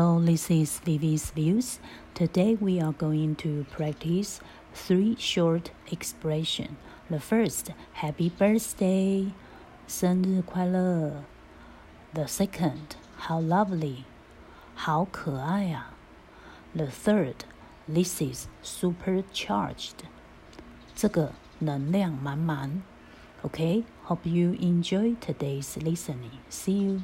Hello, this is Vivi's Views. Today we are going to practice three short expression. The first, Happy Birthday, 生日快乐. The second, How lovely, 好可爱啊. The third, This is supercharged, 这个能量满满. Okay, hope you enjoy today's listening. See you.